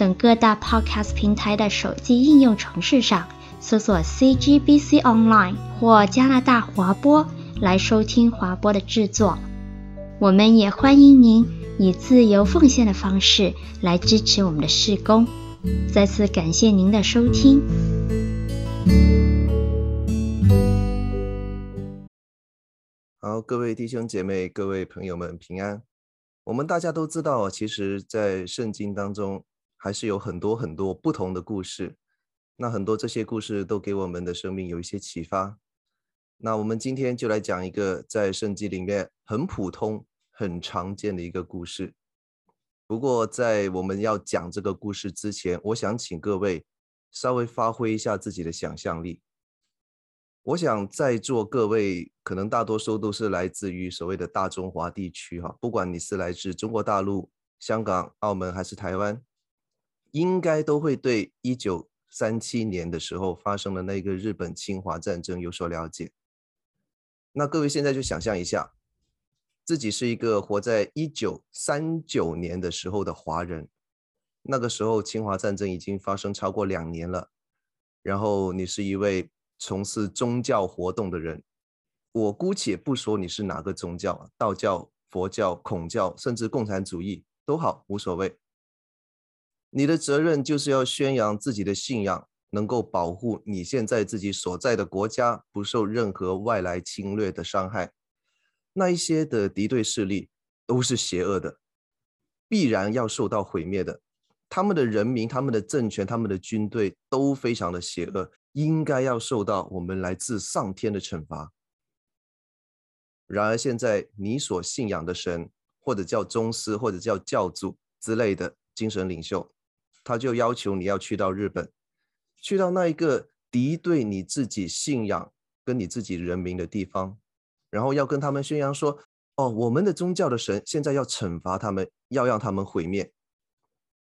等各大 Podcast 平台的手机应用程式上搜索 CGBC Online 或加拿大华播来收听华播的制作。我们也欢迎您以自由奉献的方式来支持我们的事工。再次感谢您的收听。好，各位弟兄姐妹、各位朋友们平安。我们大家都知道，其实，在圣经当中。还是有很多很多不同的故事，那很多这些故事都给我们的生命有一些启发。那我们今天就来讲一个在圣经里面很普通、很常见的一个故事。不过在我们要讲这个故事之前，我想请各位稍微发挥一下自己的想象力。我想在座各位可能大多数都是来自于所谓的大中华地区哈，不管你是来自中国大陆、香港、澳门还是台湾。应该都会对一九三七年的时候发生的那个日本侵华战争有所了解。那各位现在就想象一下，自己是一个活在一九三九年的时候的华人，那个时候侵华战争已经发生超过两年了。然后你是一位从事宗教活动的人，我姑且不说你是哪个宗教，道教、佛教、孔教，甚至共产主义都好，无所谓。你的责任就是要宣扬自己的信仰，能够保护你现在自己所在的国家不受任何外来侵略的伤害。那一些的敌对势力都是邪恶的，必然要受到毁灭的。他们的人民、他们的政权、他们的军队都非常的邪恶，应该要受到我们来自上天的惩罚。然而现在你所信仰的神，或者叫宗师，或者叫教主之类的精神领袖。他就要求你要去到日本，去到那一个敌对你自己信仰跟你自己人民的地方，然后要跟他们宣扬说：“哦，我们的宗教的神现在要惩罚他们，要让他们毁灭。”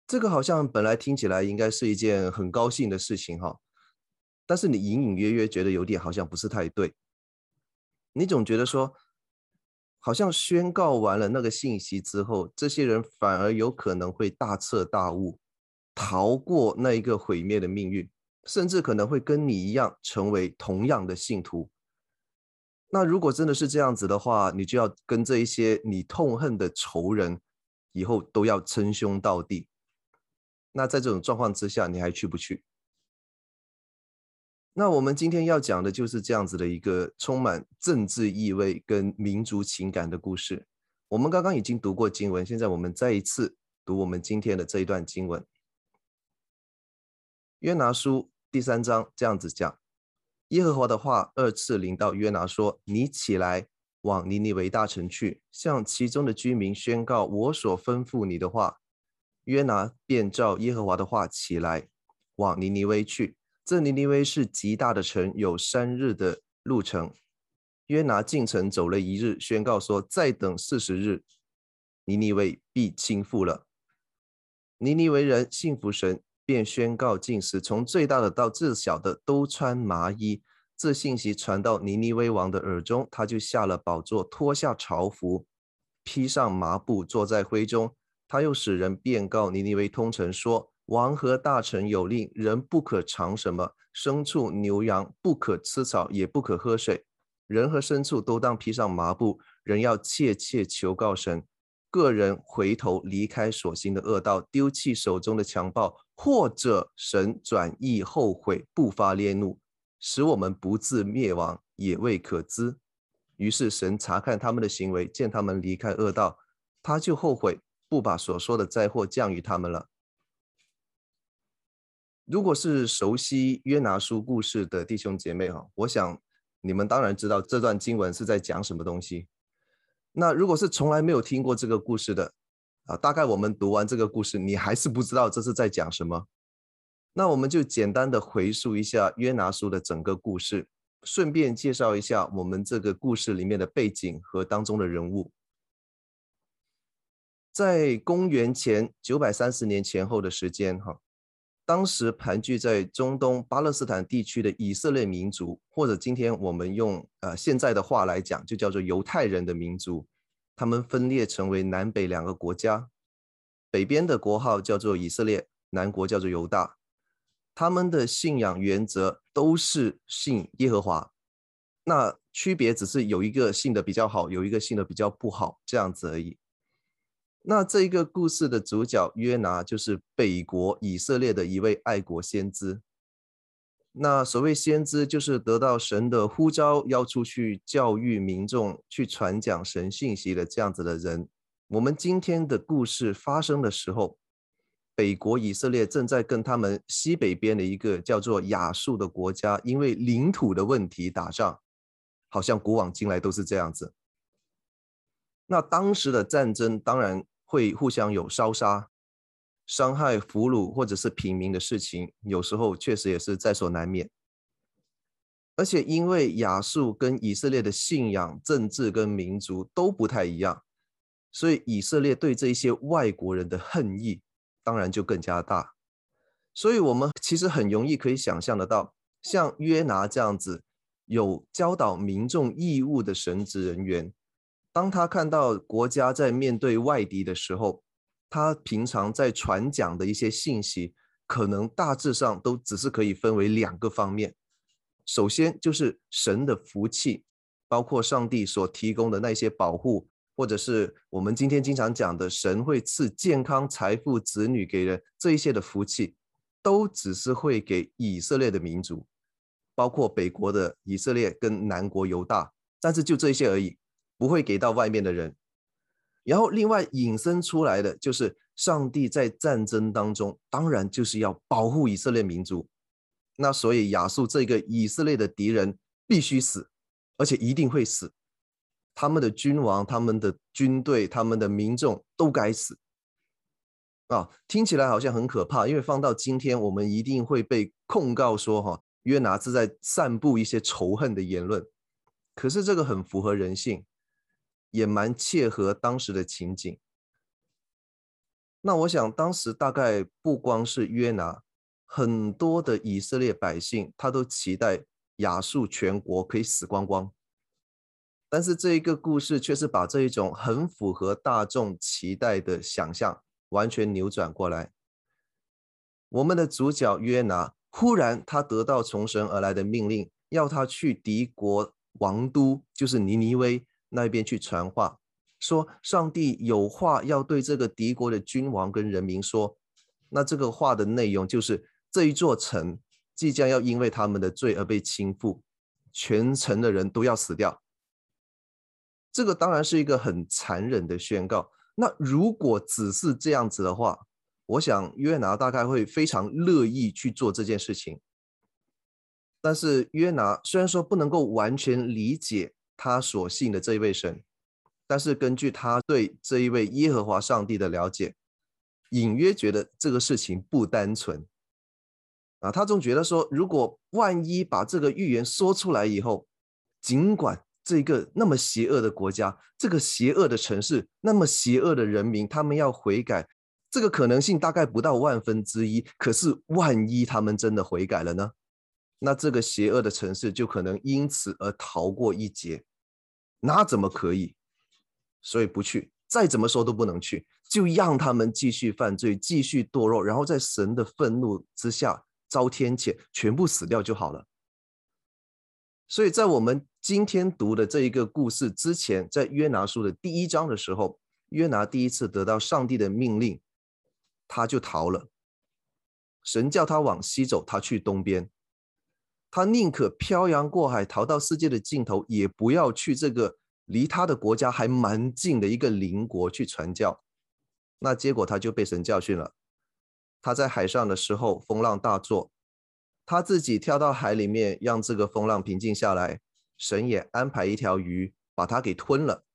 这个好像本来听起来应该是一件很高兴的事情哈，但是你隐隐约约觉得有点好像不是太对。你总觉得说，好像宣告完了那个信息之后，这些人反而有可能会大彻大悟。逃过那一个毁灭的命运，甚至可能会跟你一样成为同样的信徒。那如果真的是这样子的话，你就要跟这一些你痛恨的仇人，以后都要称兄道弟。那在这种状况之下，你还去不去？那我们今天要讲的就是这样子的一个充满政治意味跟民族情感的故事。我们刚刚已经读过经文，现在我们再一次读我们今天的这一段经文。约拿书第三章这样子讲：耶和华的话二次临到约拿说：“你起来，往尼尼微大城去，向其中的居民宣告我所吩咐你的话。”约拿便照耶和华的话起来，往尼尼微去。这尼尼微是极大的城，有三日的路程。约拿进城走了一日，宣告说：“再等四十日，尼尼微必倾覆了。”尼尼微人信服神。便宣告禁食，从最大的到最小的都穿麻衣。这信息传到尼尼微王的耳中，他就下了宝座，脱下朝服，披上麻布，坐在灰中。他又使人便告尼尼微通城说：王和大臣有令，人不可尝什么，牲畜牛羊不可吃草，也不可喝水。人和牲畜都当披上麻布。人要切切求告神。个人回头离开所行的恶道，丢弃手中的强暴，或者神转意后悔，不发烈怒，使我们不自灭亡，也未可知。于是神查看他们的行为，见他们离开恶道，他就后悔，不把所说的灾祸降于他们了。如果是熟悉约拿书故事的弟兄姐妹哈，我想你们当然知道这段经文是在讲什么东西。那如果是从来没有听过这个故事的，啊，大概我们读完这个故事，你还是不知道这是在讲什么。那我们就简单的回溯一下约拿书的整个故事，顺便介绍一下我们这个故事里面的背景和当中的人物。在公元前九百三十年前后的时间，哈，当时盘踞在中东巴勒斯坦地区的以色列民族，或者今天我们用呃现在的话来讲，就叫做犹太人的民族。他们分裂成为南北两个国家，北边的国号叫做以色列，南国叫做犹大。他们的信仰原则都是信耶和华，那区别只是有一个信的比较好，有一个信的比较不好，这样子而已。那这一个故事的主角约拿就是北国以色列的一位爱国先知。那所谓先知，就是得到神的呼召，要出去教育民众，去传讲神信息的这样子的人。我们今天的故事发生的时候，北国以色列正在跟他们西北边的一个叫做亚述的国家，因为领土的问题打仗，好像古往今来都是这样子。那当时的战争当然会互相有烧杀。伤害俘虏或者是平民的事情，有时候确实也是在所难免。而且因为亚述跟以色列的信仰、政治跟民族都不太一样，所以以色列对这些外国人的恨意当然就更加大。所以我们其实很容易可以想象得到，像约拿这样子有教导民众义务的神职人员，当他看到国家在面对外敌的时候，他平常在传讲的一些信息，可能大致上都只是可以分为两个方面。首先就是神的福气，包括上帝所提供的那些保护，或者是我们今天经常讲的神会赐健康、财富、子女给人这一些的福气，都只是会给以色列的民族，包括北国的以色列跟南国犹大，但是就这些而已，不会给到外面的人。然后，另外引申出来的就是，上帝在战争当中，当然就是要保护以色列民族。那所以亚述这个以色列的敌人必须死，而且一定会死。他们的君王、他们的军队、他们的民众都该死。啊，听起来好像很可怕，因为放到今天，我们一定会被控告说，哈，约拿是在散布一些仇恨的言论。可是这个很符合人性。也蛮切合当时的情景。那我想，当时大概不光是约拿，很多的以色列百姓，他都期待亚述全国可以死光光。但是这一个故事却是把这一种很符合大众期待的想象完全扭转过来。我们的主角约拿，忽然他得到从神而来的命令，要他去敌国王都，就是尼尼微。那边去传话，说上帝有话要对这个敌国的君王跟人民说。那这个话的内容就是这一座城即将要因为他们的罪而被倾覆，全城的人都要死掉。这个当然是一个很残忍的宣告。那如果只是这样子的话，我想约拿大概会非常乐意去做这件事情。但是约拿虽然说不能够完全理解。他所信的这一位神，但是根据他对这一位耶和华上帝的了解，隐约觉得这个事情不单纯啊。他总觉得说，如果万一把这个预言说出来以后，尽管这个那么邪恶的国家，这个邪恶的城市，那么邪恶的人民，他们要悔改，这个可能性大概不到万分之一。可是万一他们真的悔改了呢？那这个邪恶的城市就可能因此而逃过一劫，那怎么可以？所以不去，再怎么说都不能去，就让他们继续犯罪，继续堕落，然后在神的愤怒之下遭天谴，全部死掉就好了。所以在我们今天读的这一个故事之前，在约拿书的第一章的时候，约拿第一次得到上帝的命令，他就逃了。神叫他往西走，他去东边。他宁可漂洋过海逃到世界的尽头，也不要去这个离他的国家还蛮近的一个邻国去传教。那结果他就被神教训了。他在海上的时候，风浪大作，他自己跳到海里面，让这个风浪平静下来。神也安排一条鱼把他给吞了。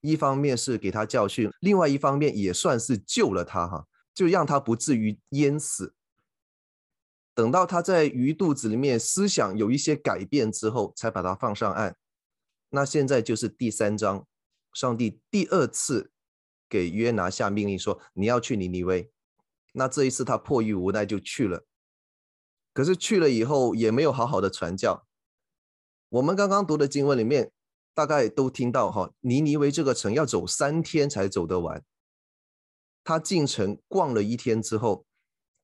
一方面是给他教训，另外一方面也算是救了他哈，就让他不至于淹死。等到他在鱼肚子里面思想有一些改变之后，才把他放上岸。那现在就是第三章，上帝第二次给约拿下命令说：“你要去尼尼微。”那这一次他迫于无奈就去了。可是去了以后也没有好好的传教。我们刚刚读的经文里面，大概都听到哈，尼尼微这个城要走三天才走得完。他进城逛了一天之后，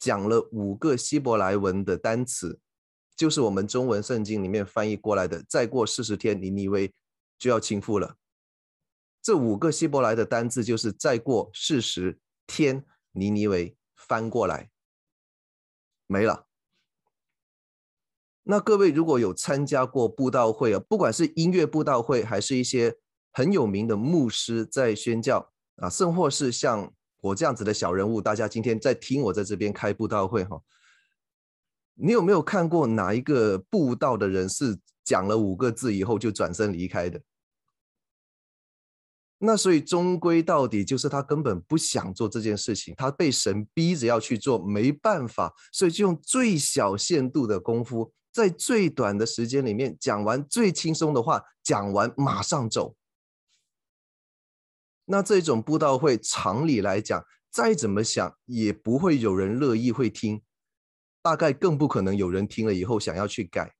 讲了五个希伯来文的单词，就是我们中文圣经里面翻译过来的。再过四十天，尼尼微就要倾覆了。这五个希伯来的单字就是再过四十天，尼尼微翻过来没了。那各位如果有参加过布道会啊，不管是音乐布道会，还是一些很有名的牧师在宣教啊，甚或是像。我这样子的小人物，大家今天在听我在这边开布道会哈，你有没有看过哪一个布道的人是讲了五个字以后就转身离开的？那所以终归到底就是他根本不想做这件事情，他被神逼着要去做，没办法，所以就用最小限度的功夫，在最短的时间里面讲完最轻松的话，讲完马上走。那这种布道会，常理来讲，再怎么想也不会有人乐意会听，大概更不可能有人听了以后想要去改。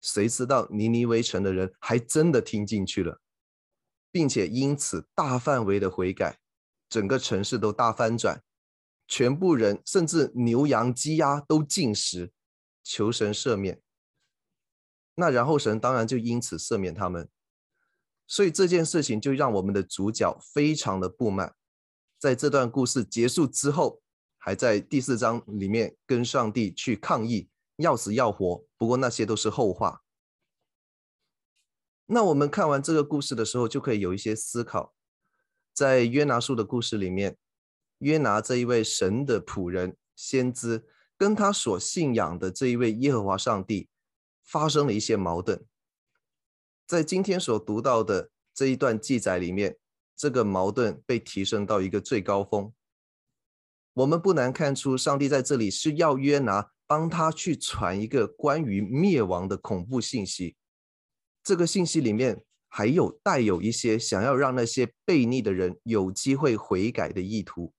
谁知道尼尼微城的人还真的听进去了，并且因此大范围的悔改，整个城市都大翻转，全部人甚至牛羊鸡鸭都进食，求神赦免。那然后神当然就因此赦免他们。所以这件事情就让我们的主角非常的不满，在这段故事结束之后，还在第四章里面跟上帝去抗议，要死要活。不过那些都是后话。那我们看完这个故事的时候，就可以有一些思考。在约拿书的故事里面，约拿这一位神的仆人、先知，跟他所信仰的这一位耶和华上帝，发生了一些矛盾。在今天所读到的这一段记载里面，这个矛盾被提升到一个最高峰。我们不难看出，上帝在这里是要约拿帮他去传一个关于灭亡的恐怖信息。这个信息里面还有带有一些想要让那些悖逆的人有机会悔改的意图。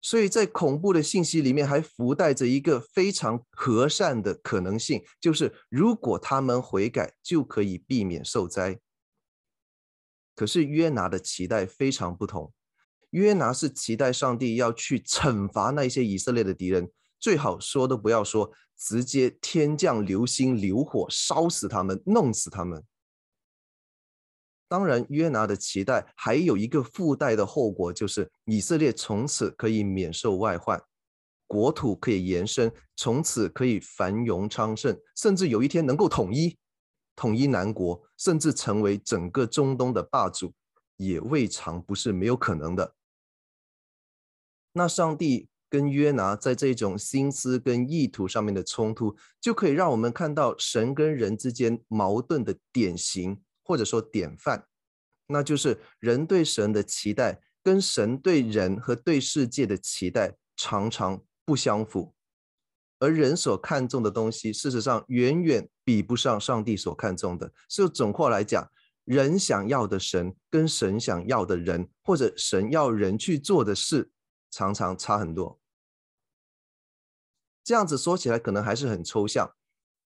所以在恐怖的信息里面，还附带着一个非常和善的可能性，就是如果他们悔改，就可以避免受灾。可是约拿的期待非常不同，约拿是期待上帝要去惩罚那些以色列的敌人，最好说都不要说，直接天降流星流火烧死他们，弄死他们。当然，约拿的期待还有一个附带的后果，就是以色列从此可以免受外患，国土可以延伸，从此可以繁荣昌盛，甚至有一天能够统一，统一南国，甚至成为整个中东的霸主，也未尝不是没有可能的。那上帝跟约拿在这种心思跟意图上面的冲突，就可以让我们看到神跟人之间矛盾的典型。或者说典范，那就是人对神的期待跟神对人和对世界的期待常常不相符，而人所看重的东西，事实上远远比不上上帝所看重的。所以总括来讲，人想要的神跟神想要的人，或者神要人去做的事，常常差很多。这样子说起来可能还是很抽象，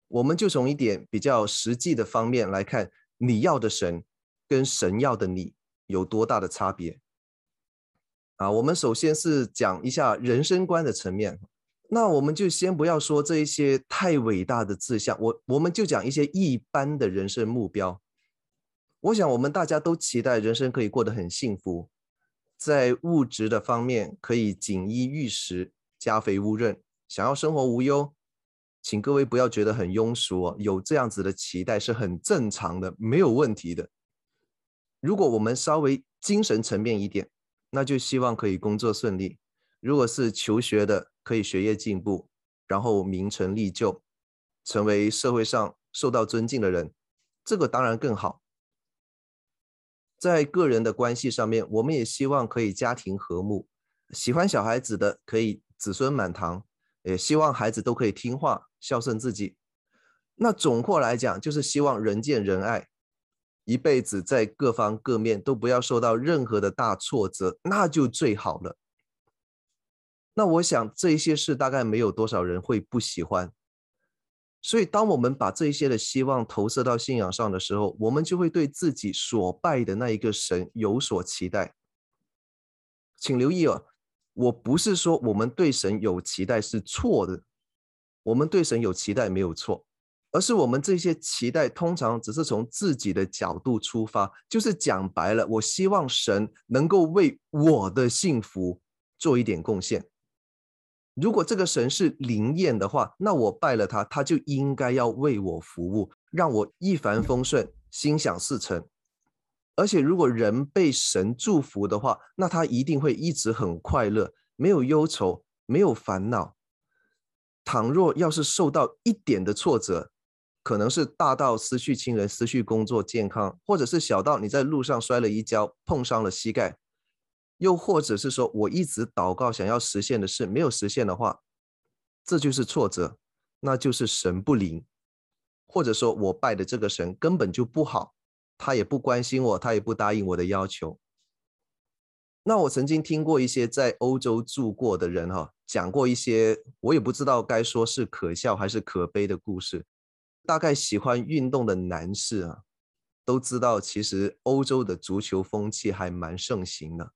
我们就从一点比较实际的方面来看。你要的神跟神要的你有多大的差别啊？我们首先是讲一下人生观的层面，那我们就先不要说这一些太伟大的志向，我我们就讲一些一般的人生目标。我想我们大家都期待人生可以过得很幸福，在物质的方面可以锦衣玉食、家肥屋润，想要生活无忧。请各位不要觉得很庸俗哦，有这样子的期待是很正常的，没有问题的。如果我们稍微精神层面一点，那就希望可以工作顺利；如果是求学的，可以学业进步，然后名成利就，成为社会上受到尊敬的人，这个当然更好。在个人的关系上面，我们也希望可以家庭和睦，喜欢小孩子的可以子孙满堂，也希望孩子都可以听话、孝顺自己。那总括来讲，就是希望人见人爱，一辈子在各方各面都不要受到任何的大挫折，那就最好了。那我想这些事大概没有多少人会不喜欢。所以，当我们把这些的希望投射到信仰上的时候，我们就会对自己所拜的那一个神有所期待。请留意哦，我不是说我们对神有期待是错的，我们对神有期待没有错，而是我们这些期待通常只是从自己的角度出发，就是讲白了，我希望神能够为我的幸福做一点贡献。如果这个神是灵验的话，那我拜了他，他就应该要为我服务，让我一帆风顺、心想事成。而且，如果人被神祝福的话，那他一定会一直很快乐，没有忧愁，没有烦恼。倘若要是受到一点的挫折，可能是大到失去亲人、失去工作、健康，或者是小到你在路上摔了一跤，碰伤了膝盖。又或者是说，我一直祷告想要实现的事没有实现的话，这就是挫折，那就是神不灵，或者说我拜的这个神根本就不好，他也不关心我，他也不答应我的要求。那我曾经听过一些在欧洲住过的人哈，讲过一些我也不知道该说是可笑还是可悲的故事。大概喜欢运动的男士啊，都知道其实欧洲的足球风气还蛮盛行的。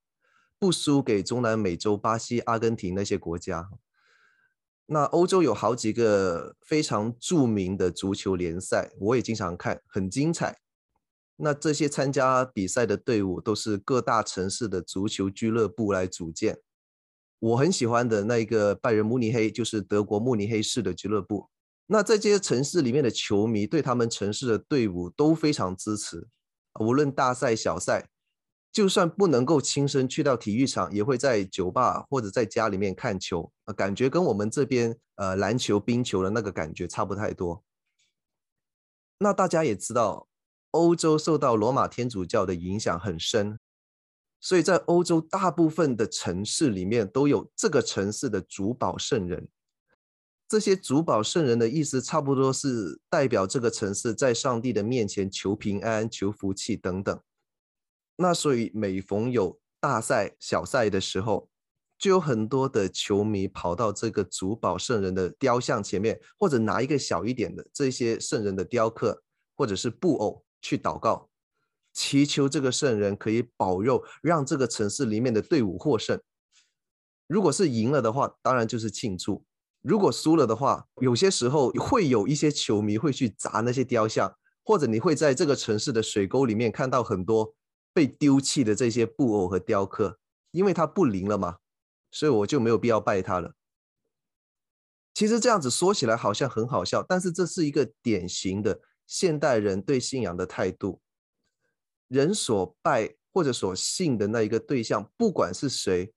不输给中南美洲、巴西、阿根廷那些国家。那欧洲有好几个非常著名的足球联赛，我也经常看，很精彩。那这些参加比赛的队伍都是各大城市的足球俱乐部来组建。我很喜欢的那一个拜仁慕尼黑，就是德国慕尼黑市的俱乐部。那在这些城市里面的球迷对他们城市的队伍都非常支持，无论大赛小赛。就算不能够亲身去到体育场，也会在酒吧或者在家里面看球，感觉跟我们这边呃篮球、冰球的那个感觉差不太多。那大家也知道，欧洲受到罗马天主教的影响很深，所以在欧洲大部分的城市里面都有这个城市的主保圣人。这些主保圣人的意思，差不多是代表这个城市在上帝的面前求平安、求福气等等。那所以每逢有大赛、小赛的时候，就有很多的球迷跑到这个主保圣人的雕像前面，或者拿一个小一点的这些圣人的雕刻，或者是布偶去祷告，祈求这个圣人可以保佑，让这个城市里面的队伍获胜。如果是赢了的话，当然就是庆祝；如果输了的话，有些时候会有一些球迷会去砸那些雕像，或者你会在这个城市的水沟里面看到很多。被丢弃的这些布偶和雕刻，因为它不灵了嘛，所以我就没有必要拜它了。其实这样子说起来好像很好笑，但是这是一个典型的现代人对信仰的态度。人所拜或者所信的那一个对象，不管是谁，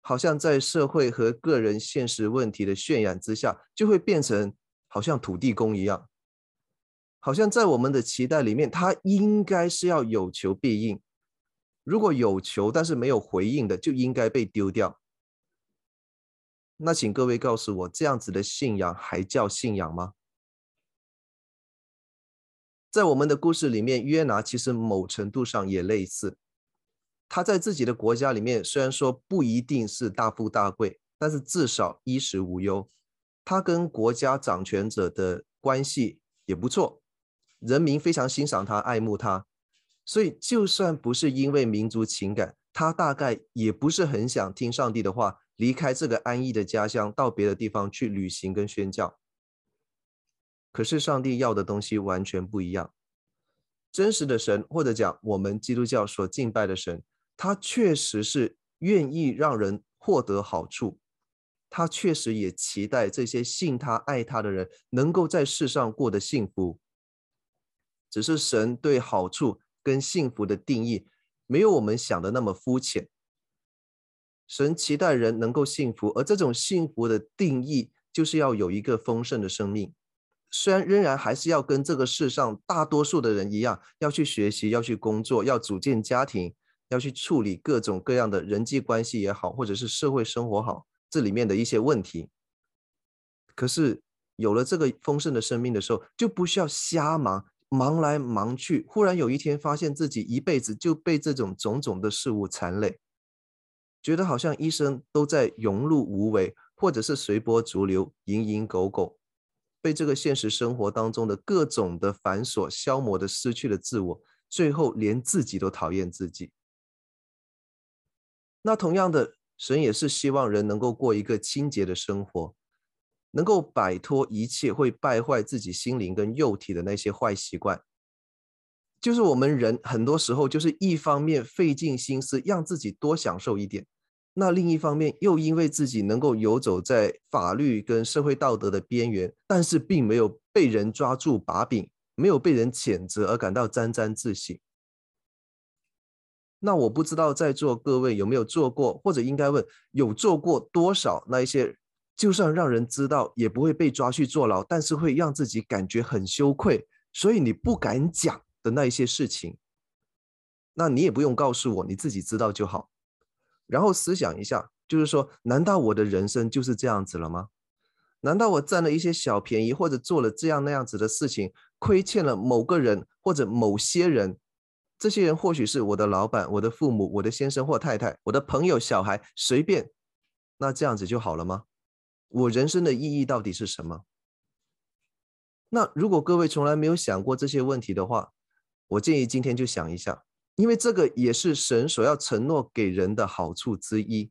好像在社会和个人现实问题的渲染之下，就会变成好像土地公一样，好像在我们的期待里面，他应该是要有求必应。如果有求但是没有回应的，就应该被丢掉。那请各位告诉我，这样子的信仰还叫信仰吗？在我们的故事里面，约拿其实某程度上也类似。他在自己的国家里面，虽然说不一定是大富大贵，但是至少衣食无忧。他跟国家掌权者的关系也不错，人民非常欣赏他，爱慕他。所以，就算不是因为民族情感，他大概也不是很想听上帝的话，离开这个安逸的家乡，到别的地方去旅行跟宣教。可是，上帝要的东西完全不一样。真实的神，或者讲我们基督教所敬拜的神，他确实是愿意让人获得好处，他确实也期待这些信他、爱他的人能够在世上过得幸福。只是神对好处。跟幸福的定义没有我们想的那么肤浅。神期待人能够幸福，而这种幸福的定义就是要有一个丰盛的生命，虽然仍然还是要跟这个世上大多数的人一样，要去学习，要去工作，要组建家庭，要去处理各种各样的人际关系也好，或者是社会生活好，这里面的一些问题。可是有了这个丰盛的生命的时候，就不需要瞎忙，忙来忙去。忽然有一天，发现自己一辈子就被这种种种的事物缠累，觉得好像一生都在庸碌无为，或者是随波逐流，蝇营狗苟。被这个现实生活当中的各种的繁琐消磨的失去了自我，最后连自己都讨厌自己。那同样的，神也是希望人能够过一个清洁的生活，能够摆脱一切会败坏自己心灵跟肉体的那些坏习惯。就是我们人很多时候就是一方面费尽心思让自己多享受一点。那另一方面，又因为自己能够游走在法律跟社会道德的边缘，但是并没有被人抓住把柄，没有被人谴责而感到沾沾自喜。那我不知道在座各位有没有做过，或者应该问有做过多少那一些，就算让人知道也不会被抓去坐牢，但是会让自己感觉很羞愧，所以你不敢讲的那一些事情。那你也不用告诉我，你自己知道就好。然后思想一下，就是说，难道我的人生就是这样子了吗？难道我占了一些小便宜，或者做了这样那样子的事情，亏欠了某个人或者某些人？这些人或许是我的老板、我的父母、我的先生或太太、我的朋友、小孩，随便。那这样子就好了吗？我人生的意义到底是什么？那如果各位从来没有想过这些问题的话，我建议今天就想一下。因为这个也是神所要承诺给人的好处之一。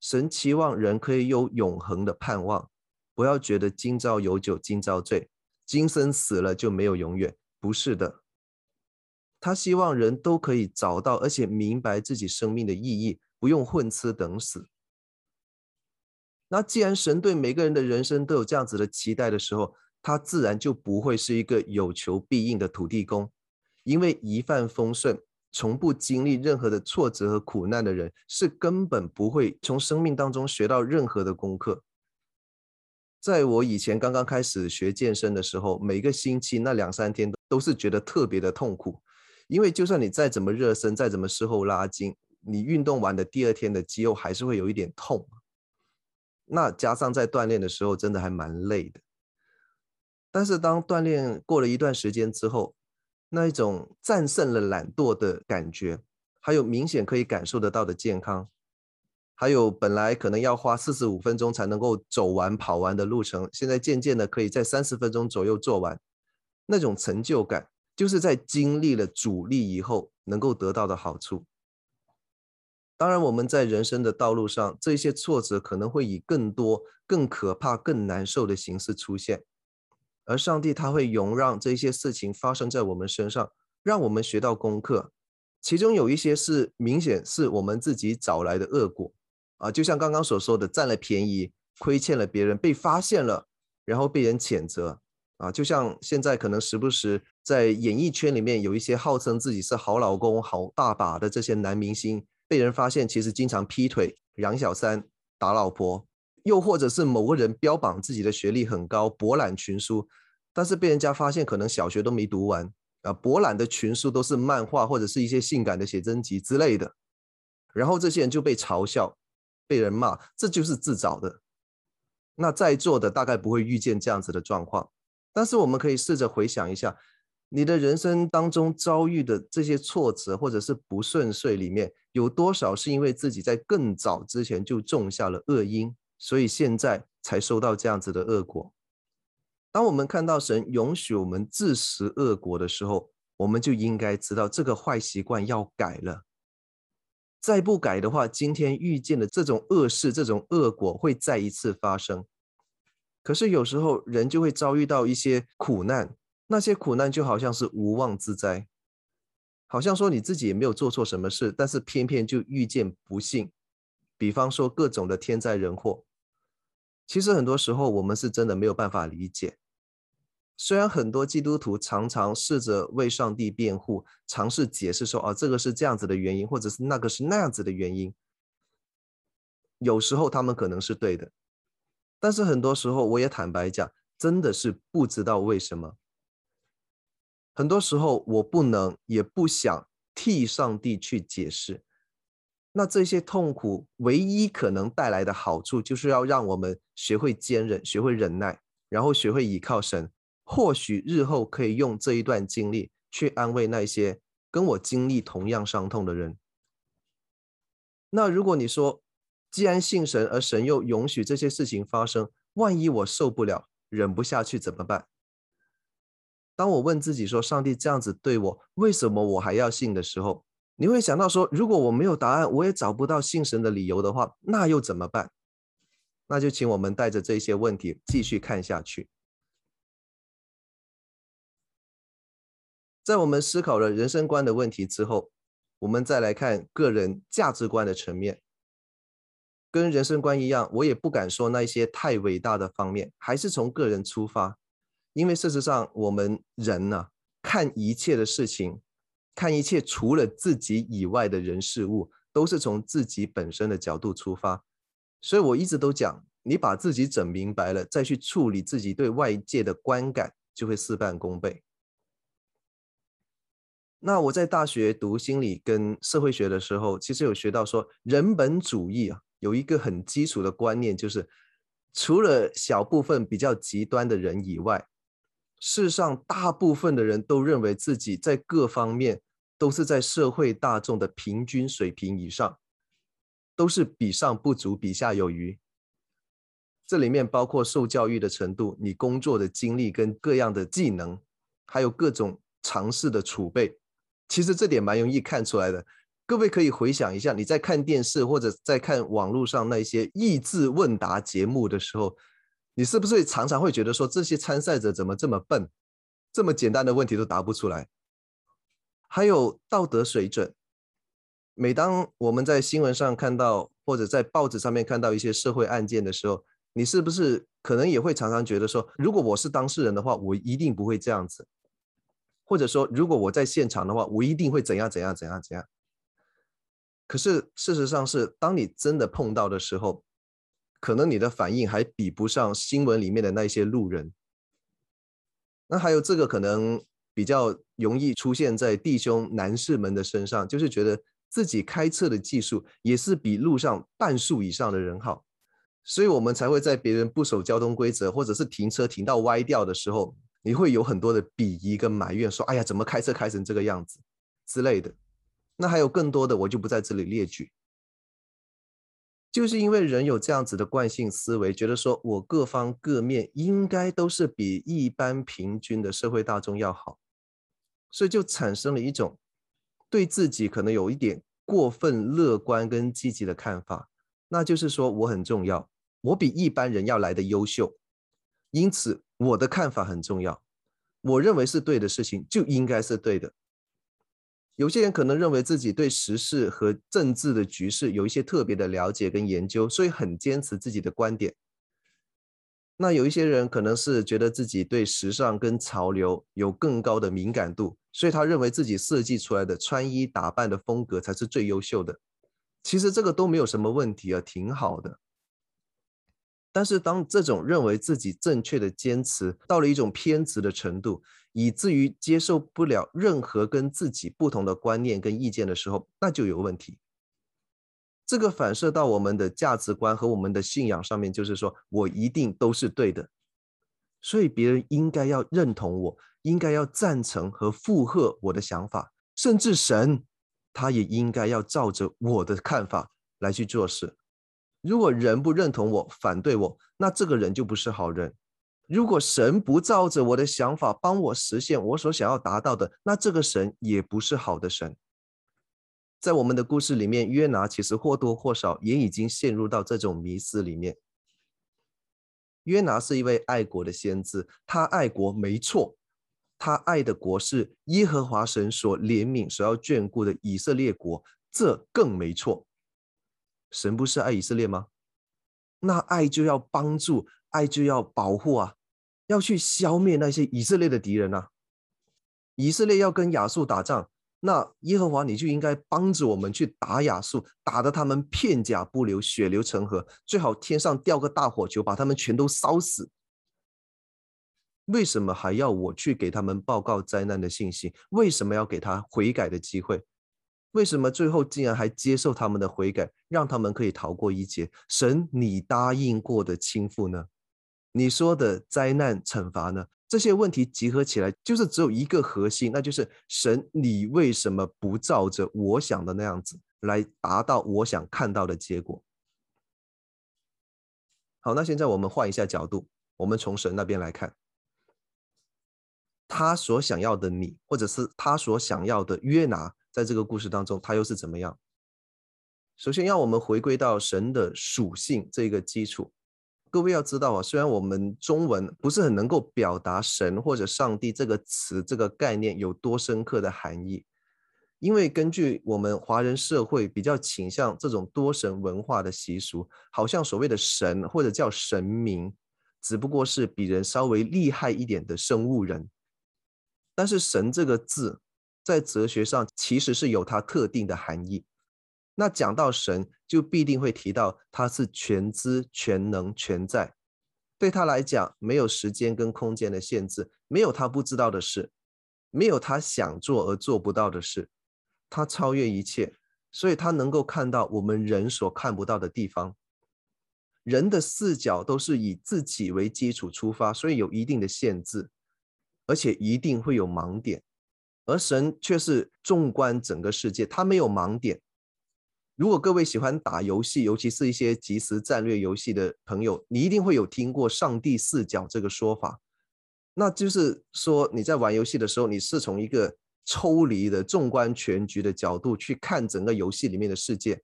神期望人可以有永恒的盼望，不要觉得今朝有酒今朝醉，今生死了就没有永远。不是的，他希望人都可以找到，而且明白自己生命的意义，不用混吃等死。那既然神对每个人的人生都有这样子的期待的时候，他自然就不会是一个有求必应的土地公。因为一帆风顺，从不经历任何的挫折和苦难的人，是根本不会从生命当中学到任何的功课。在我以前刚刚开始学健身的时候，每个星期那两三天都是觉得特别的痛苦，因为就算你再怎么热身，再怎么事后拉筋，你运动完的第二天的肌肉还是会有一点痛。那加上在锻炼的时候，真的还蛮累的。但是当锻炼过了一段时间之后，那一种战胜了懒惰的感觉，还有明显可以感受得到的健康，还有本来可能要花四十五分钟才能够走完跑完的路程，现在渐渐的可以在三十分钟左右做完，那种成就感，就是在经历了阻力以后能够得到的好处。当然，我们在人生的道路上，这些挫折可能会以更多、更可怕、更难受的形式出现。而上帝他会容让这些事情发生在我们身上，让我们学到功课。其中有一些是明显是我们自己找来的恶果啊，就像刚刚所说的，占了便宜，亏欠了别人，被发现了，然后被人谴责啊。就像现在可能时不时在演艺圈里面有一些号称自己是好老公、好大把的这些男明星，被人发现其实经常劈腿、养小三、打老婆。又或者是某个人标榜自己的学历很高，博览群书，但是被人家发现可能小学都没读完啊，博览的群书都是漫画或者是一些性感的写真集之类的，然后这些人就被嘲笑，被人骂，这就是自找的。那在座的大概不会遇见这样子的状况，但是我们可以试着回想一下，你的人生当中遭遇的这些挫折或者是不顺遂里面，有多少是因为自己在更早之前就种下了恶因？所以现在才收到这样子的恶果。当我们看到神允许我们自食恶果的时候，我们就应该知道这个坏习惯要改了。再不改的话，今天遇见的这种恶事、这种恶果会再一次发生。可是有时候人就会遭遇到一些苦难，那些苦难就好像是无妄之灾，好像说你自己也没有做错什么事，但是偏偏就遇见不幸。比方说各种的天灾人祸。其实很多时候我们是真的没有办法理解，虽然很多基督徒常常试着为上帝辩护，尝试解释说啊，这个是这样子的原因，或者是那个是那样子的原因，有时候他们可能是对的，但是很多时候我也坦白讲，真的是不知道为什么。很多时候，我不能也不想替上帝去解释。那这些痛苦唯一可能带来的好处，就是要让我们学会坚忍，学会忍耐，然后学会依靠神。或许日后可以用这一段经历去安慰那些跟我经历同样伤痛的人。那如果你说，既然信神，而神又允许这些事情发生，万一我受不了，忍不下去怎么办？当我问自己说，上帝这样子对我，为什么我还要信的时候，你会想到说，如果我没有答案，我也找不到信神的理由的话，那又怎么办？那就请我们带着这些问题继续看下去。在我们思考了人生观的问题之后，我们再来看个人价值观的层面。跟人生观一样，我也不敢说那些太伟大的方面，还是从个人出发。因为事实上，我们人呢、看一切的事情，看一切除了自己以外的人事物，都是从自己本身的角度出发。所以我一直都讲，你把自己整明白了，再去处理自己对外界的观感，就会事半功倍。那我在大学读心理跟社会学的时候，其实有学到说，人本主义啊，有一个很基础的观念，就是除了小部分比较极端的人以外。世上大部分的人都认为自己在各方面都是在社会大众的平均水平以上，都是比上不足，比下有余。这里面包括受教育的程度、你工作的经历跟各样的技能，还有各种常识的储备。其实这点蛮容易看出来的。各位可以回想一下，你在看电视或者在看网络上那些益智问答节目的时候。你是不是常常会觉得说，这些参赛者怎么这么笨，这么简单的问题都答不出来？还有道德水准。每当我们在新闻上看到，或者在报纸上面看到一些社会案件的时候，你是不是可能也会常常觉得说，如果我是当事人的话，我一定不会这样子；或者说，如果我在现场的话，我一定会怎样怎样怎样怎样。可是事实上是，当你真的碰到的时候，可能你的反应还比不上新闻里面的那些路人。那还有这个可能比较容易出现在弟兄男士们的身上，就是觉得自己开车的技术也是比路上半数以上的人好，所以我们才会在别人不守交通规则，或者是停车停到歪掉的时候，你会有很多的鄙夷跟埋怨，说：“哎呀，怎么开车开成这个样子？”之类的。那还有更多的，我就不在这里列举。就是因为人有这样子的惯性思维，觉得说我各方各面应该都是比一般平均的社会大众要好，所以就产生了一种对自己可能有一点过分乐观跟积极的看法，那就是说我很重要，我比一般人要来的优秀，因此我的看法很重要，我认为是对的事情就应该是对的。有些人可能认为自己对时事和政治的局势有一些特别的了解跟研究，所以很坚持自己的观点。那有一些人可能是觉得自己对时尚跟潮流有更高的敏感度，所以他认为自己设计出来的穿衣打扮的风格才是最优秀的。其实这个都没有什么问题啊，挺好的。但是当这种认为自己正确的坚持到了一种偏执的程度，以至于接受不了任何跟自己不同的观念跟意见的时候，那就有问题。这个反射到我们的价值观和我们的信仰上面，就是说我一定都是对的，所以别人应该要认同我，应该要赞成和附和我的想法，甚至神他也应该要照着我的看法来去做事。如果人不认同我，反对我，那这个人就不是好人。如果神不照着我的想法帮我实现我所想要达到的，那这个神也不是好的神。在我们的故事里面，约拿其实或多或少也已经陷入到这种迷思里面。约拿是一位爱国的先知，他爱国没错，他爱的国是耶和华神所怜悯、所要眷顾的以色列国，这更没错。神不是爱以色列吗？那爱就要帮助，爱就要保护啊。要去消灭那些以色列的敌人啊！以色列要跟亚述打仗，那耶和华你就应该帮着我们去打亚述，打得他们片甲不留，血流成河，最好天上掉个大火球，把他们全都烧死。为什么还要我去给他们报告灾难的信息？为什么要给他悔改的机会？为什么最后竟然还接受他们的悔改，让他们可以逃过一劫？神，你答应过的倾覆呢？你说的灾难惩罚呢？这些问题集合起来，就是只有一个核心，那就是神，你为什么不照着我想的那样子来达到我想看到的结果？好，那现在我们换一下角度，我们从神那边来看。他所想要的你，或者是他所想要的约拿，在这个故事当中，他又是怎么样？首先，要我们回归到神的属性这个基础。各位要知道啊，虽然我们中文不是很能够表达“神”或者“上帝”这个词这个概念有多深刻的含义，因为根据我们华人社会比较倾向这种多神文化的习俗，好像所谓的神或者叫神明，只不过是比人稍微厉害一点的生物人。但是“神”这个字，在哲学上其实是有它特定的含义。那讲到神，就必定会提到他是全知、全能、全在。对他来讲，没有时间跟空间的限制，没有他不知道的事，没有他想做而做不到的事。他超越一切，所以他能够看到我们人所看不到的地方。人的视角都是以自己为基础出发，所以有一定的限制。而且一定会有盲点，而神却是纵观整个世界，他没有盲点。如果各位喜欢打游戏，尤其是一些即时战略游戏的朋友，你一定会有听过“上帝视角”这个说法。那就是说你在玩游戏的时候，你是从一个抽离的纵观全局的角度去看整个游戏里面的世界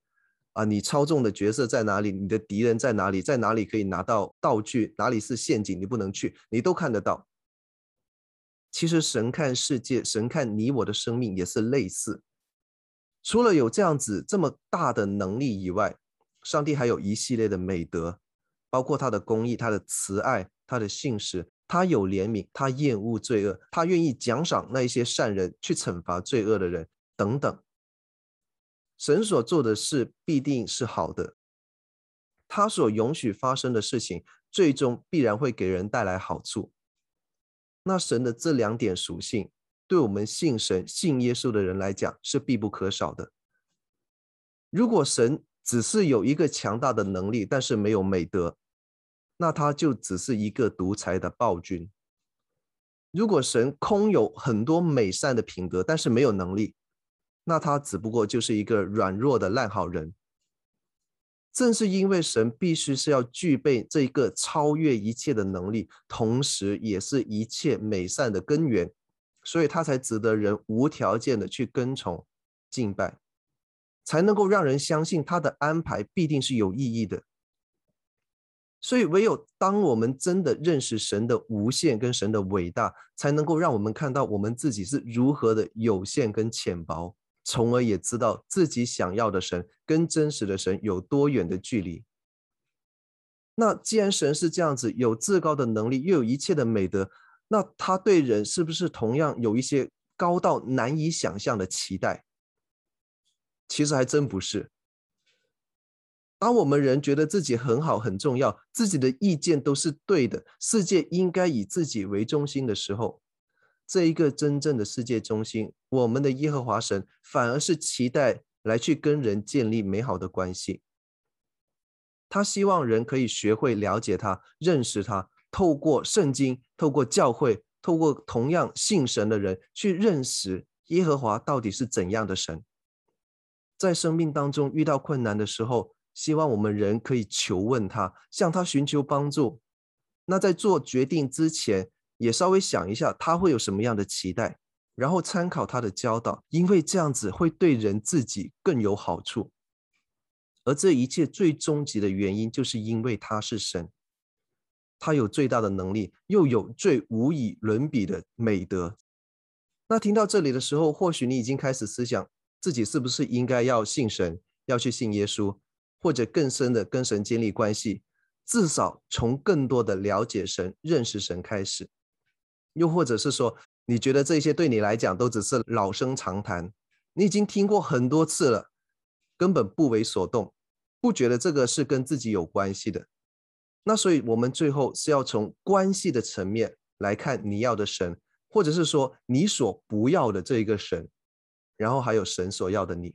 啊，你操纵的角色在哪里，你的敌人在哪里，在哪里可以拿到道具，哪里是陷阱，你不能去，你都看得到。其实神看世界，神看你我的生命也是类似。除了有这样子这么大的能力以外，上帝还有一系列的美德，包括他的公义、他的慈爱、他的信实，他有怜悯，他厌恶罪恶，他愿意奖赏那一些善人，去惩罚罪恶的人等等。神所做的事必定是好的，他所允许发生的事情，最终必然会给人带来好处。那神的这两点属性，对我们信神、信耶稣的人来讲是必不可少的。如果神只是有一个强大的能力，但是没有美德，那他就只是一个独裁的暴君。如果神空有很多美善的品格，但是没有能力，那他只不过就是一个软弱的烂好人。正是因为神必须是要具备这个超越一切的能力，同时也是一切美善的根源，所以他才值得人无条件的去跟从、敬拜，才能够让人相信他的安排必定是有意义的。所以，唯有当我们真的认识神的无限跟神的伟大，才能够让我们看到我们自己是如何的有限跟浅薄。从而也知道自己想要的神跟真实的神有多远的距离。那既然神是这样子，有至高的能力，又有一切的美德，那他对人是不是同样有一些高到难以想象的期待？其实还真不是。当我们人觉得自己很好、很重要，自己的意见都是对的，世界应该以自己为中心的时候，这一个真正的世界中心，我们的耶和华神反而是期待来去跟人建立美好的关系。他希望人可以学会了解他、认识他，透过圣经、透过教会、透过同样信神的人去认识耶和华到底是怎样的神。在生命当中遇到困难的时候，希望我们人可以求问他，向他寻求帮助。那在做决定之前，也稍微想一下，他会有什么样的期待，然后参考他的教导，因为这样子会对人自己更有好处。而这一切最终极的原因，就是因为他是神，他有最大的能力，又有最无以伦比的美德。那听到这里的时候，或许你已经开始思想自己是不是应该要信神，要去信耶稣，或者更深的跟神建立关系，至少从更多的了解神、认识神开始。又或者是说，你觉得这些对你来讲都只是老生常谈，你已经听过很多次了，根本不为所动，不觉得这个是跟自己有关系的。那所以，我们最后是要从关系的层面来看你要的神，或者是说你所不要的这一个神，然后还有神所要的你。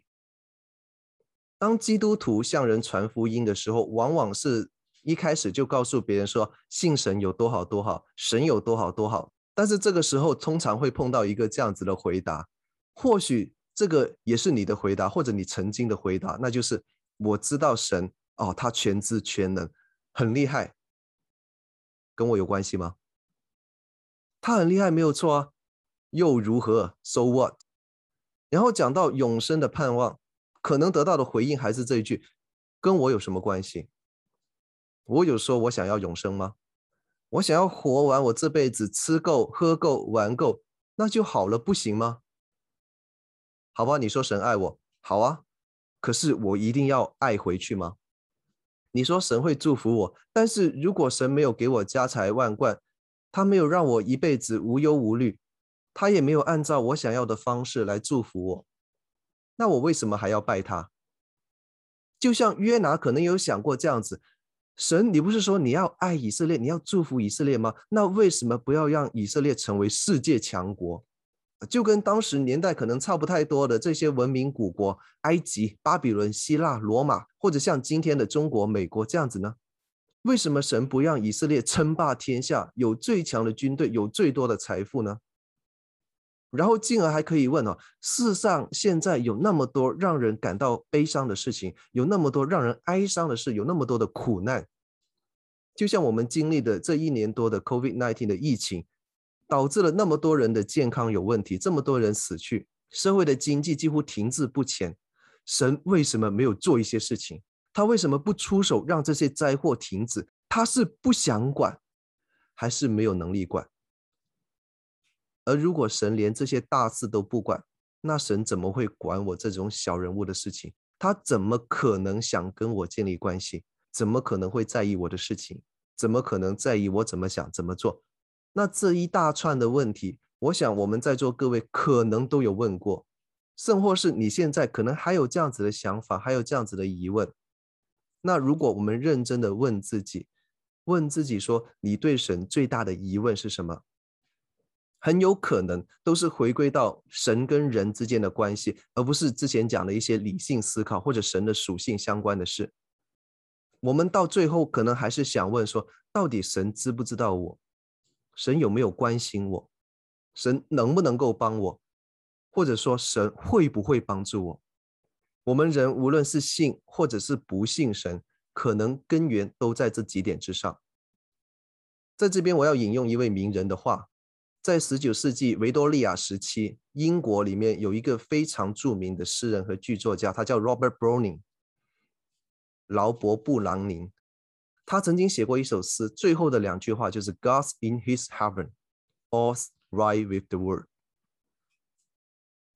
当基督徒向人传福音的时候，往往是一开始就告诉别人说信神有多好多好，神有多好多好。但是这个时候通常会碰到一个这样子的回答，或许这个也是你的回答，或者你曾经的回答，那就是我知道神哦，他全知全能，很厉害，跟我有关系吗？他很厉害，没有错啊，又如何？So what？然后讲到永生的盼望。可能得到的回应还是这一句：“跟我有什么关系？我有说我想要永生吗？我想要活完我这辈子，吃够、喝够、玩够，那就好了，不行吗？好吧，你说神爱我，好啊，可是我一定要爱回去吗？你说神会祝福我，但是如果神没有给我家财万贯，他没有让我一辈子无忧无虑，他也没有按照我想要的方式来祝福我。”那我为什么还要拜他？就像约拿可能有想过这样子，神，你不是说你要爱以色列，你要祝福以色列吗？那为什么不要让以色列成为世界强国？就跟当时年代可能差不太多的这些文明古国，埃及、巴比伦、希腊、罗马，或者像今天的中国、美国这样子呢？为什么神不让以色列称霸天下，有最强的军队，有最多的财富呢？然后进而还可以问哦，世上现在有那么多让人感到悲伤的事情，有那么多让人哀伤的事，有那么多的苦难，就像我们经历的这一年多的 COVID-19 的疫情，导致了那么多人的健康有问题，这么多人死去，社会的经济几乎停滞不前。神为什么没有做一些事情？他为什么不出手让这些灾祸停止？他是不想管，还是没有能力管？而如果神连这些大事都不管，那神怎么会管我这种小人物的事情？他怎么可能想跟我建立关系？怎么可能会在意我的事情？怎么可能在意我怎么想、怎么做？那这一大串的问题，我想我们在座各位可能都有问过，甚或是你现在可能还有这样子的想法，还有这样子的疑问。那如果我们认真的问自己，问自己说，你对神最大的疑问是什么？很有可能都是回归到神跟人之间的关系，而不是之前讲的一些理性思考或者神的属性相关的事。我们到最后可能还是想问说，到底神知不知道我？神有没有关心我？神能不能够帮我？或者说神会不会帮助我？我们人无论是信或者是不信神，可能根源都在这几点之上。在这边我要引用一位名人的话。在十九世纪维多利亚时期，英国里面有一个非常著名的诗人和剧作家，他叫 Robert Browning，劳勃布朗宁。他曾经写过一首诗，最后的两句话就是 “God's in His heaven, all's right with the world”。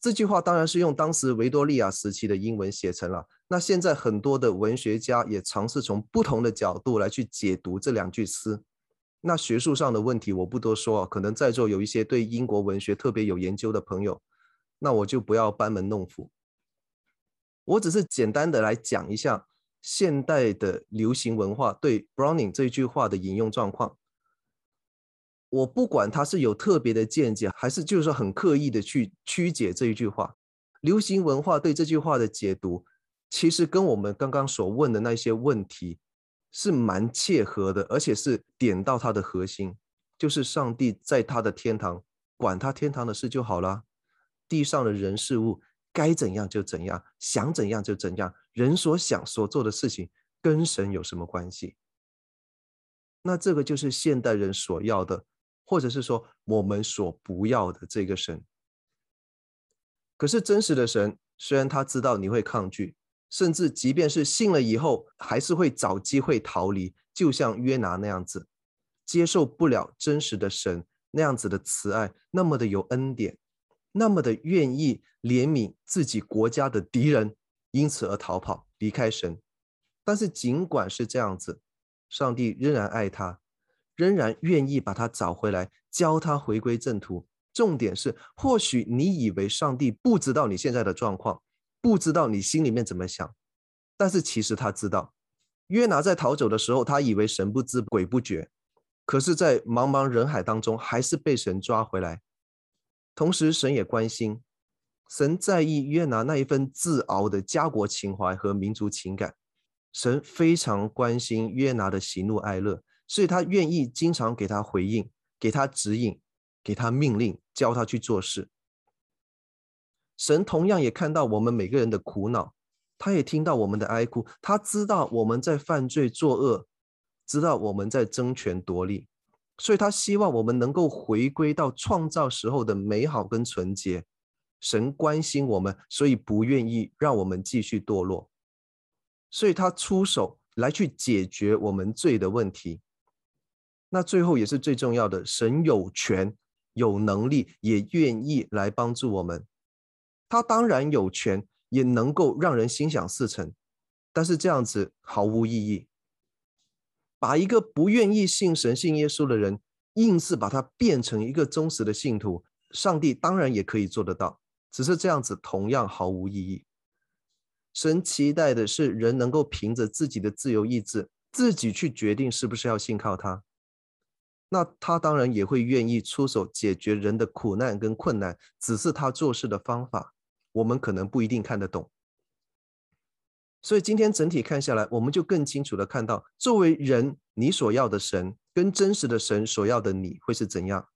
这句话当然是用当时维多利亚时期的英文写成了。那现在很多的文学家也尝试从不同的角度来去解读这两句诗。那学术上的问题我不多说，可能在座有一些对英国文学特别有研究的朋友，那我就不要班门弄斧。我只是简单的来讲一下现代的流行文化对 Browning 这句话的引用状况。我不管他是有特别的见解，还是就是说很刻意的去曲解这一句话。流行文化对这句话的解读，其实跟我们刚刚所问的那些问题。是蛮切合的，而且是点到它的核心，就是上帝在他的天堂管他天堂的事就好了，地上的人事物该怎样就怎样，想怎样就怎样，人所想所做的事情跟神有什么关系？那这个就是现代人所要的，或者是说我们所不要的这个神。可是真实的神，虽然他知道你会抗拒。甚至即便是信了以后，还是会找机会逃离，就像约拿那样子，接受不了真实的神那样子的慈爱，那么的有恩典，那么的愿意怜悯自己国家的敌人，因此而逃跑离开神。但是尽管是这样子，上帝仍然爱他，仍然愿意把他找回来，教他回归正途。重点是，或许你以为上帝不知道你现在的状况。不知道你心里面怎么想，但是其实他知道。约拿在逃走的时候，他以为神不知鬼不觉，可是，在茫茫人海当中，还是被神抓回来。同时，神也关心，神在意约拿那一份自傲的家国情怀和民族情感。神非常关心约拿的喜怒哀乐，所以他愿意经常给他回应，给他指引，给他命令，教他去做事。神同样也看到我们每个人的苦恼，他也听到我们的哀哭，他知道我们在犯罪作恶，知道我们在争权夺利，所以他希望我们能够回归到创造时候的美好跟纯洁。神关心我们，所以不愿意让我们继续堕落，所以他出手来去解决我们罪的问题。那最后也是最重要的，神有权、有能力，也愿意来帮助我们。他当然有权，也能够让人心想事成，但是这样子毫无意义。把一个不愿意信神、信耶稣的人，硬是把他变成一个忠实的信徒，上帝当然也可以做得到，只是这样子同样毫无意义。神期待的是人能够凭着自己的自由意志，自己去决定是不是要信靠他。那他当然也会愿意出手解决人的苦难跟困难，只是他做事的方法。我们可能不一定看得懂，所以今天整体看下来，我们就更清楚的看到，作为人，你所要的神跟真实的神所要的你会是怎样。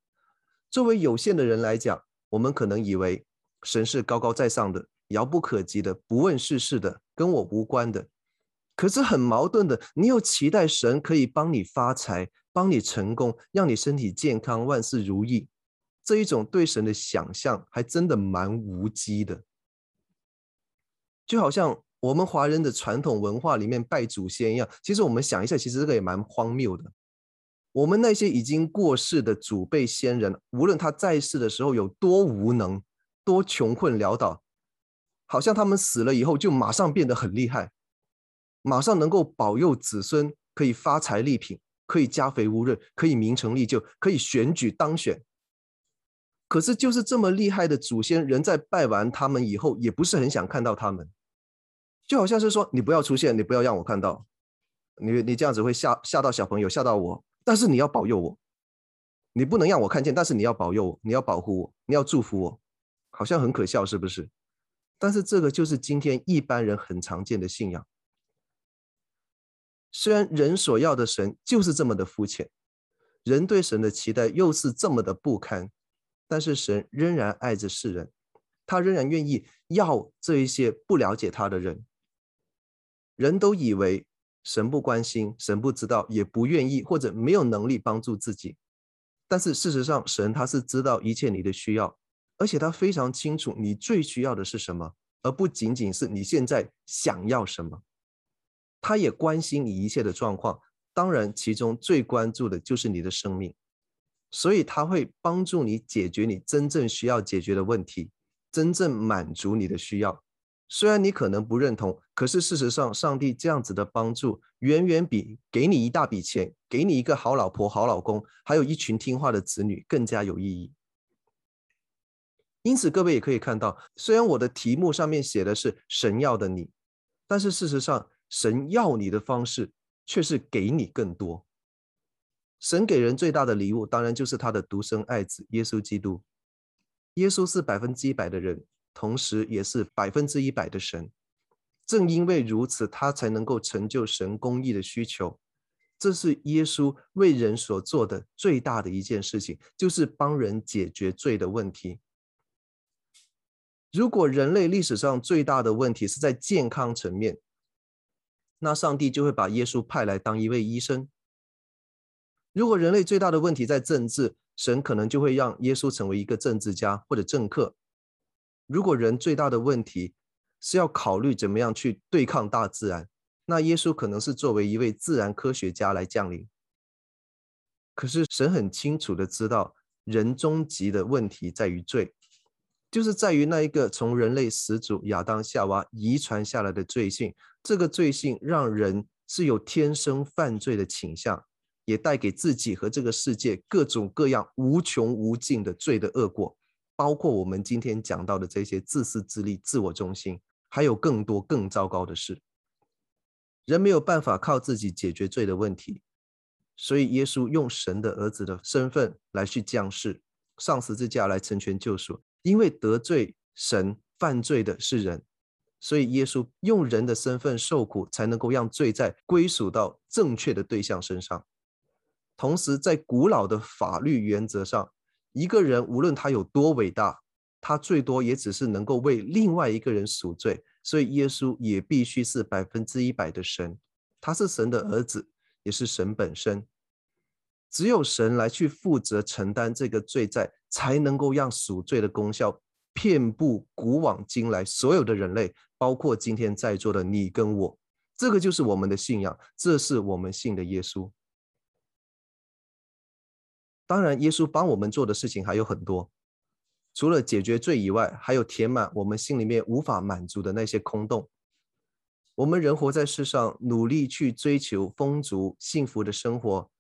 作为有限的人来讲，我们可能以为神是高高在上的、遥不可及的、不问世事的、跟我无关的。可是很矛盾的，你又期待神可以帮你发财、帮你成功、让你身体健康、万事如意。这一种对神的想象，还真的蛮无稽的。就好像我们华人的传统文化里面拜祖先一样，其实我们想一下，其实这个也蛮荒谬的。我们那些已经过世的祖辈先人，无论他在世的时候有多无能、多穷困潦倒，好像他们死了以后就马上变得很厉害，马上能够保佑子孙可以发财立品，可以家肥屋润，可以名成利就，可以选举当选。可是就是这么厉害的祖先，人在拜完他们以后，也不是很想看到他们。就好像是说，你不要出现，你不要让我看到，你你这样子会吓吓到小朋友，吓到我。但是你要保佑我，你不能让我看见，但是你要保佑我，你要保护我，你要祝福我，好像很可笑，是不是？但是这个就是今天一般人很常见的信仰。虽然人所要的神就是这么的肤浅，人对神的期待又是这么的不堪，但是神仍然爱着世人，他仍然愿意要这一些不了解他的人。人都以为神不关心，神不知道，也不愿意或者没有能力帮助自己。但是事实上，神他是知道一切你的需要，而且他非常清楚你最需要的是什么，而不仅仅是你现在想要什么。他也关心你一切的状况，当然其中最关注的就是你的生命，所以他会帮助你解决你真正需要解决的问题，真正满足你的需要。虽然你可能不认同，可是事实上，上帝这样子的帮助，远远比给你一大笔钱、给你一个好老婆、好老公，还有一群听话的子女更加有意义。因此，各位也可以看到，虽然我的题目上面写的是“神要的你”，但是事实上，神要你的方式却是给你更多。神给人最大的礼物，当然就是他的独生爱子耶稣基督。耶稣是百分之一百的人。同时，也是百分之一百的神。正因为如此，他才能够成就神公义的需求。这是耶稣为人所做的最大的一件事情，就是帮人解决罪的问题。如果人类历史上最大的问题是在健康层面，那上帝就会把耶稣派来当一位医生。如果人类最大的问题在政治，神可能就会让耶稣成为一个政治家或者政客。如果人最大的问题是要考虑怎么样去对抗大自然，那耶稣可能是作为一位自然科学家来降临。可是神很清楚的知道，人终极的问题在于罪，就是在于那一个从人类始祖亚当夏娃遗传下来的罪性。这个罪性让人是有天生犯罪的倾向，也带给自己和这个世界各种各样无穷无尽的罪的恶果。包括我们今天讲到的这些自私自利、自我中心，还有更多更糟糕的事。人没有办法靠自己解决罪的问题，所以耶稣用神的儿子的身份来去降世，上十字架来成全救赎。因为得罪神、犯罪的是人，所以耶稣用人的身份受苦，才能够让罪债归属到正确的对象身上。同时，在古老的法律原则上，一个人无论他有多伟大，他最多也只是能够为另外一个人赎罪。所以耶稣也必须是百分之一百的神，他是神的儿子。也是神本身，只有神来去负责承担这个罪债，才能够让赎罪的功效遍布古往今来所有的人类，包括今天在座的你跟我。这个就是我们的信仰，这是我们信的耶稣。当然，耶稣帮我们做的事情还有很多，除了解决罪以外，还有填满我们心里面无法满足的那些空洞。我们人活在世上，努力去追求丰足幸福的生活，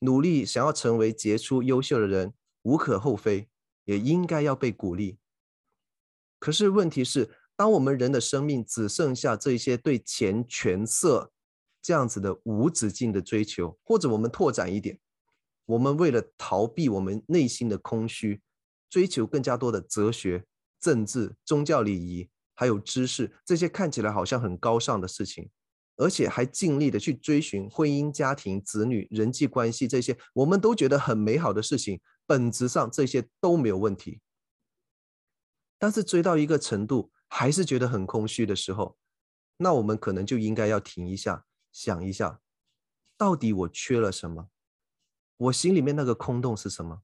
努力想要成为杰出优秀的人，无可厚非，也应该要被鼓励。可是问题是，当我们人的生命只剩下这些对钱、权色这样子的无止境的追求，或者我们拓展一点，我们为了逃避我们内心的空虚，追求更加多的哲学、政治、宗教礼仪。还有知识，这些看起来好像很高尚的事情，而且还尽力的去追寻婚姻、家庭、子女、人际关系这些我们都觉得很美好的事情，本质上这些都没有问题。但是追到一个程度，还是觉得很空虚的时候，那我们可能就应该要停一下，想一下，到底我缺了什么？我心里面那个空洞是什么？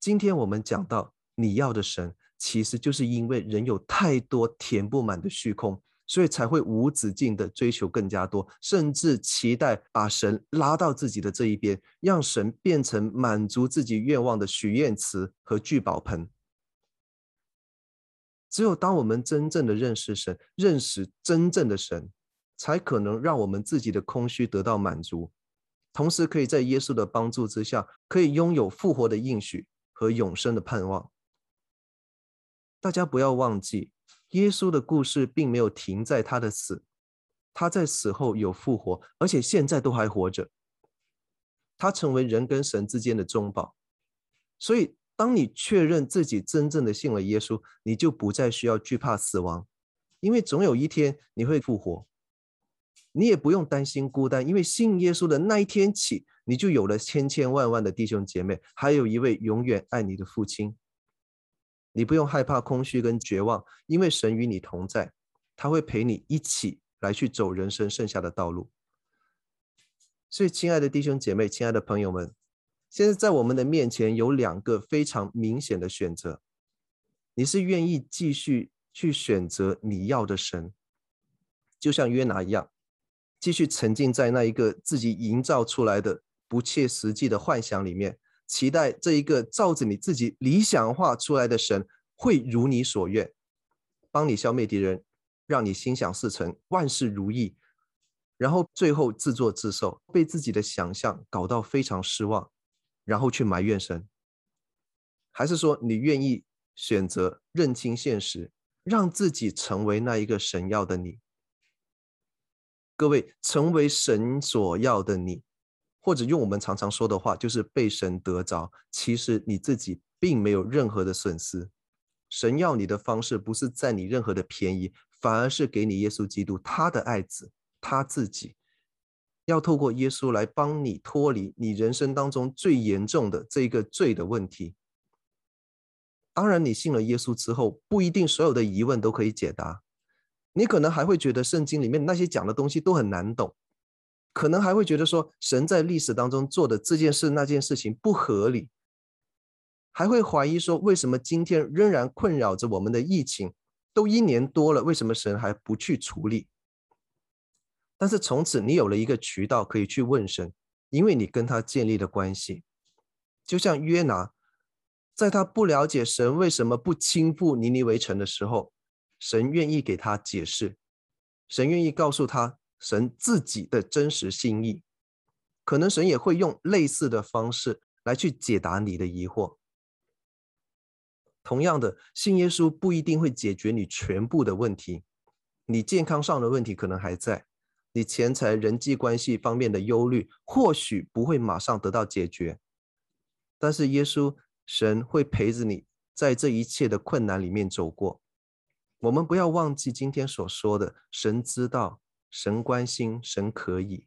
今天我们讲到你要的神。其实就是因为人有太多填不满的虚空，所以才会无止境的追求更加多，甚至期待把神拉到自己的这一边，让神变成满足自己愿望的许愿池和聚宝盆。只有当我们真正的认识神，认识真正的神，才可能让我们自己的空虚得到满足，同时可以在耶稣的帮助之下，可以拥有复活的应许和永生的盼望。大家不要忘记，耶稣的故事并没有停在他的死，他在死后有复活，而且现在都还活着。他成为人跟神之间的中保。所以，当你确认自己真正的信了耶稣，你就不再需要惧怕死亡，因为总有一天你会复活。你也不用担心孤单，因为信耶稣的那一天起，你就有了千千万万的弟兄姐妹，还有一位永远爱你的父亲。你不用害怕空虚跟绝望，因为神与你同在，他会陪你一起来去走人生剩下的道路。所以，亲爱的弟兄姐妹，亲爱的朋友们，现在在我们的面前有两个非常明显的选择：你是愿意继续去选择你要的神，就像约拿一样，继续沉浸在那一个自己营造出来的不切实际的幻想里面。期待这一个照着你自己理想化出来的神会如你所愿，帮你消灭敌人，让你心想事成，万事如意，然后最后自作自受，被自己的想象搞到非常失望，然后去埋怨神，还是说你愿意选择认清现实，让自己成为那一个神要的你？各位，成为神所要的你。或者用我们常常说的话，就是被神得着。其实你自己并没有任何的损失。神要你的方式不是占你任何的便宜，反而是给你耶稣基督他的爱子，他自己要透过耶稣来帮你脱离你人生当中最严重的这个罪的问题。当然，你信了耶稣之后，不一定所有的疑问都可以解答。你可能还会觉得圣经里面那些讲的东西都很难懂。可能还会觉得说，神在历史当中做的这件事那件事情不合理，还会怀疑说，为什么今天仍然困扰着我们的疫情，都一年多了，为什么神还不去处理？但是从此你有了一个渠道可以去问神，因为你跟他建立了关系，就像约拿，在他不了解神为什么不倾覆尼尼微城的时候，神愿意给他解释，神愿意告诉他。神自己的真实心意，可能神也会用类似的方式来去解答你的疑惑。同样的，信耶稣不一定会解决你全部的问题，你健康上的问题可能还在，你钱财、人际关系方面的忧虑，或许不会马上得到解决，但是耶稣神会陪着你在这一切的困难里面走过。我们不要忘记今天所说的，神知道，神关心，神可以。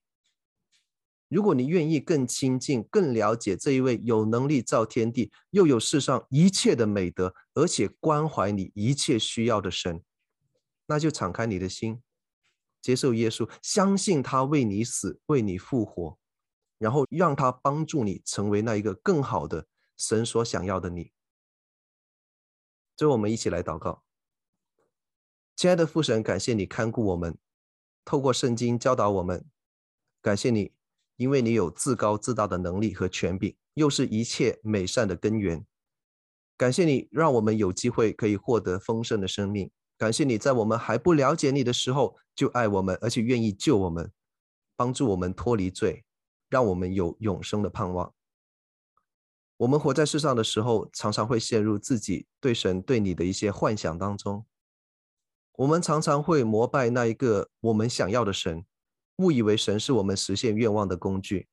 如果你愿意更亲近、更了解这一位有能力造天地，又有世上一切的美德，而且关怀你一切需要的神，那就敞开你的心，接受耶稣，相信他为你死，为你复活，然后让他帮助你成为那一个更好的神所想要的你。最后，我们一起来祷告。亲爱的父神，感谢你看顾我们，透过圣经教导我们，感谢你。因为你有自高自大的能力和权柄，又是一切美善的根源。感谢你，让我们有机会可以获得丰盛的生命。感谢你在我们还不了解你的时候就爱我们，而且愿意救我们，帮助我们脱离罪，让我们有永生的盼望。我们活在世上的时候，常常会陷入自己对神对你的一些幻想当中。我们常常会膜拜那一个我们想要的神。误以为神是我们实现愿望的工具，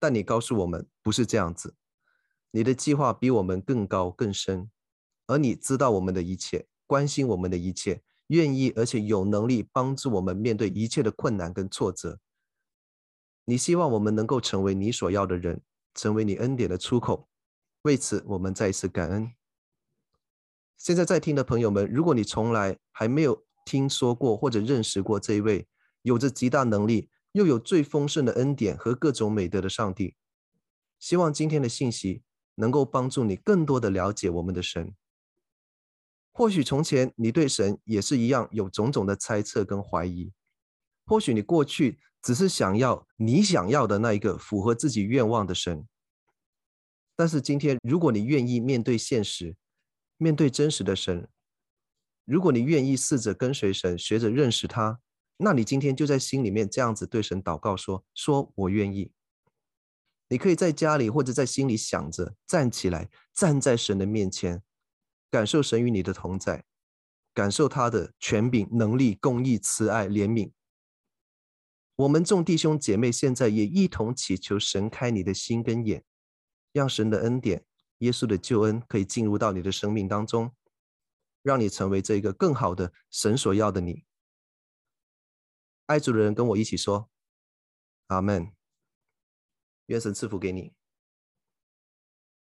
但你告诉我们不是这样子。你的计划比我们更高更深，而你知道我们的一切，关心我们的一切，愿意而且有能力帮助我们面对一切的困难跟挫折。你希望我们能够成为你所要的人，成为你恩典的出口。为此，我们再一次感恩。现在在听的朋友们，如果你从来还没有听说过或者认识过这一位，有着极大能力，又有最丰盛的恩典和各种美德的上帝，希望今天的信息能够帮助你更多的了解我们的神。或许从前你对神也是一样有种种的猜测跟怀疑，或许你过去只是想要你想要的那一个符合自己愿望的神，但是今天如果你愿意面对现实，面对真实的神，如果你愿意试着跟随神，学着认识他。那你今天就在心里面这样子对神祷告说：“说我愿意。”你可以在家里或者在心里想着，站起来，站在神的面前，感受神与你的同在，感受他的权柄、能力、公义、慈爱、怜悯。我们众弟兄姐妹现在也一同祈求神开你的心跟眼，让神的恩典、耶稣的救恩可以进入到你的生命当中，让你成为这个更好的神所要的你。爱主的人跟我一起说：“阿门。”愿神赐福给你。